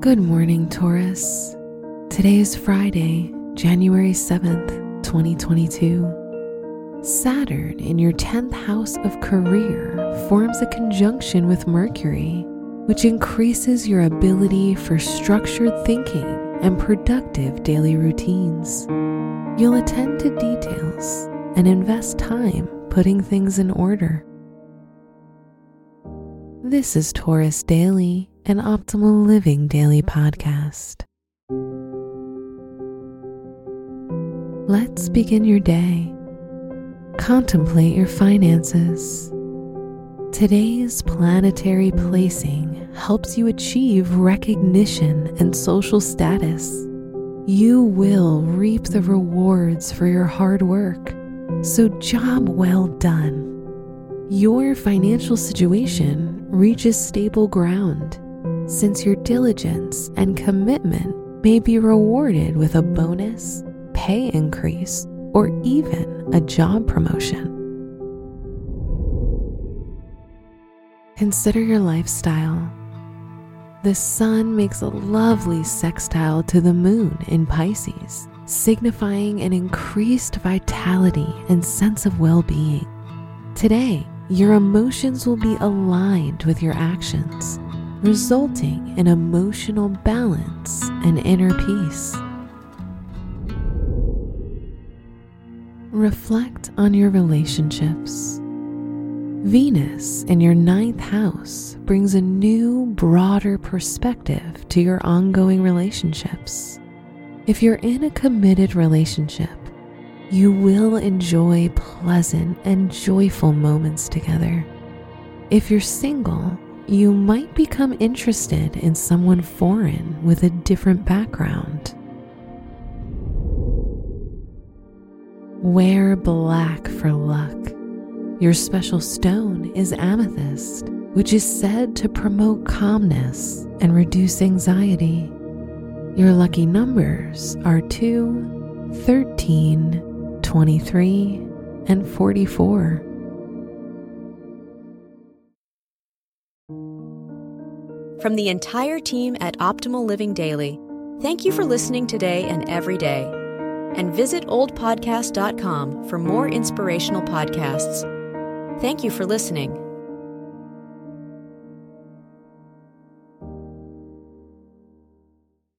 Good morning, Taurus. Today is Friday, January 7th, 2022. Saturn in your 10th house of career forms a conjunction with Mercury, which increases your ability for structured thinking and productive daily routines. You'll attend to details and invest time putting things in order. This is Taurus Daily an Optimal Living Daily podcast. Let's begin your day. Contemplate your finances. Today's planetary placing helps you achieve recognition and social status. You will reap the rewards for your hard work, so job well done. Your financial situation reaches stable ground since your diligence and commitment may be rewarded with a bonus, pay increase, or even a job promotion. Consider your lifestyle. The sun makes a lovely sextile to the moon in Pisces, signifying an increased vitality and sense of well being. Today, your emotions will be aligned with your actions resulting in emotional balance and inner peace. Reflect on your relationships. Venus in your ninth house brings a new, broader perspective to your ongoing relationships. If you're in a committed relationship, you will enjoy pleasant and joyful moments together. If you're single, you might become interested in someone foreign with a different background. Wear black for luck. Your special stone is amethyst, which is said to promote calmness and reduce anxiety. Your lucky numbers are 2, 13, 23, and 44. From the entire team at Optimal Living Daily, thank you for listening today and every day. And visit oldpodcast.com for more inspirational podcasts. Thank you for listening.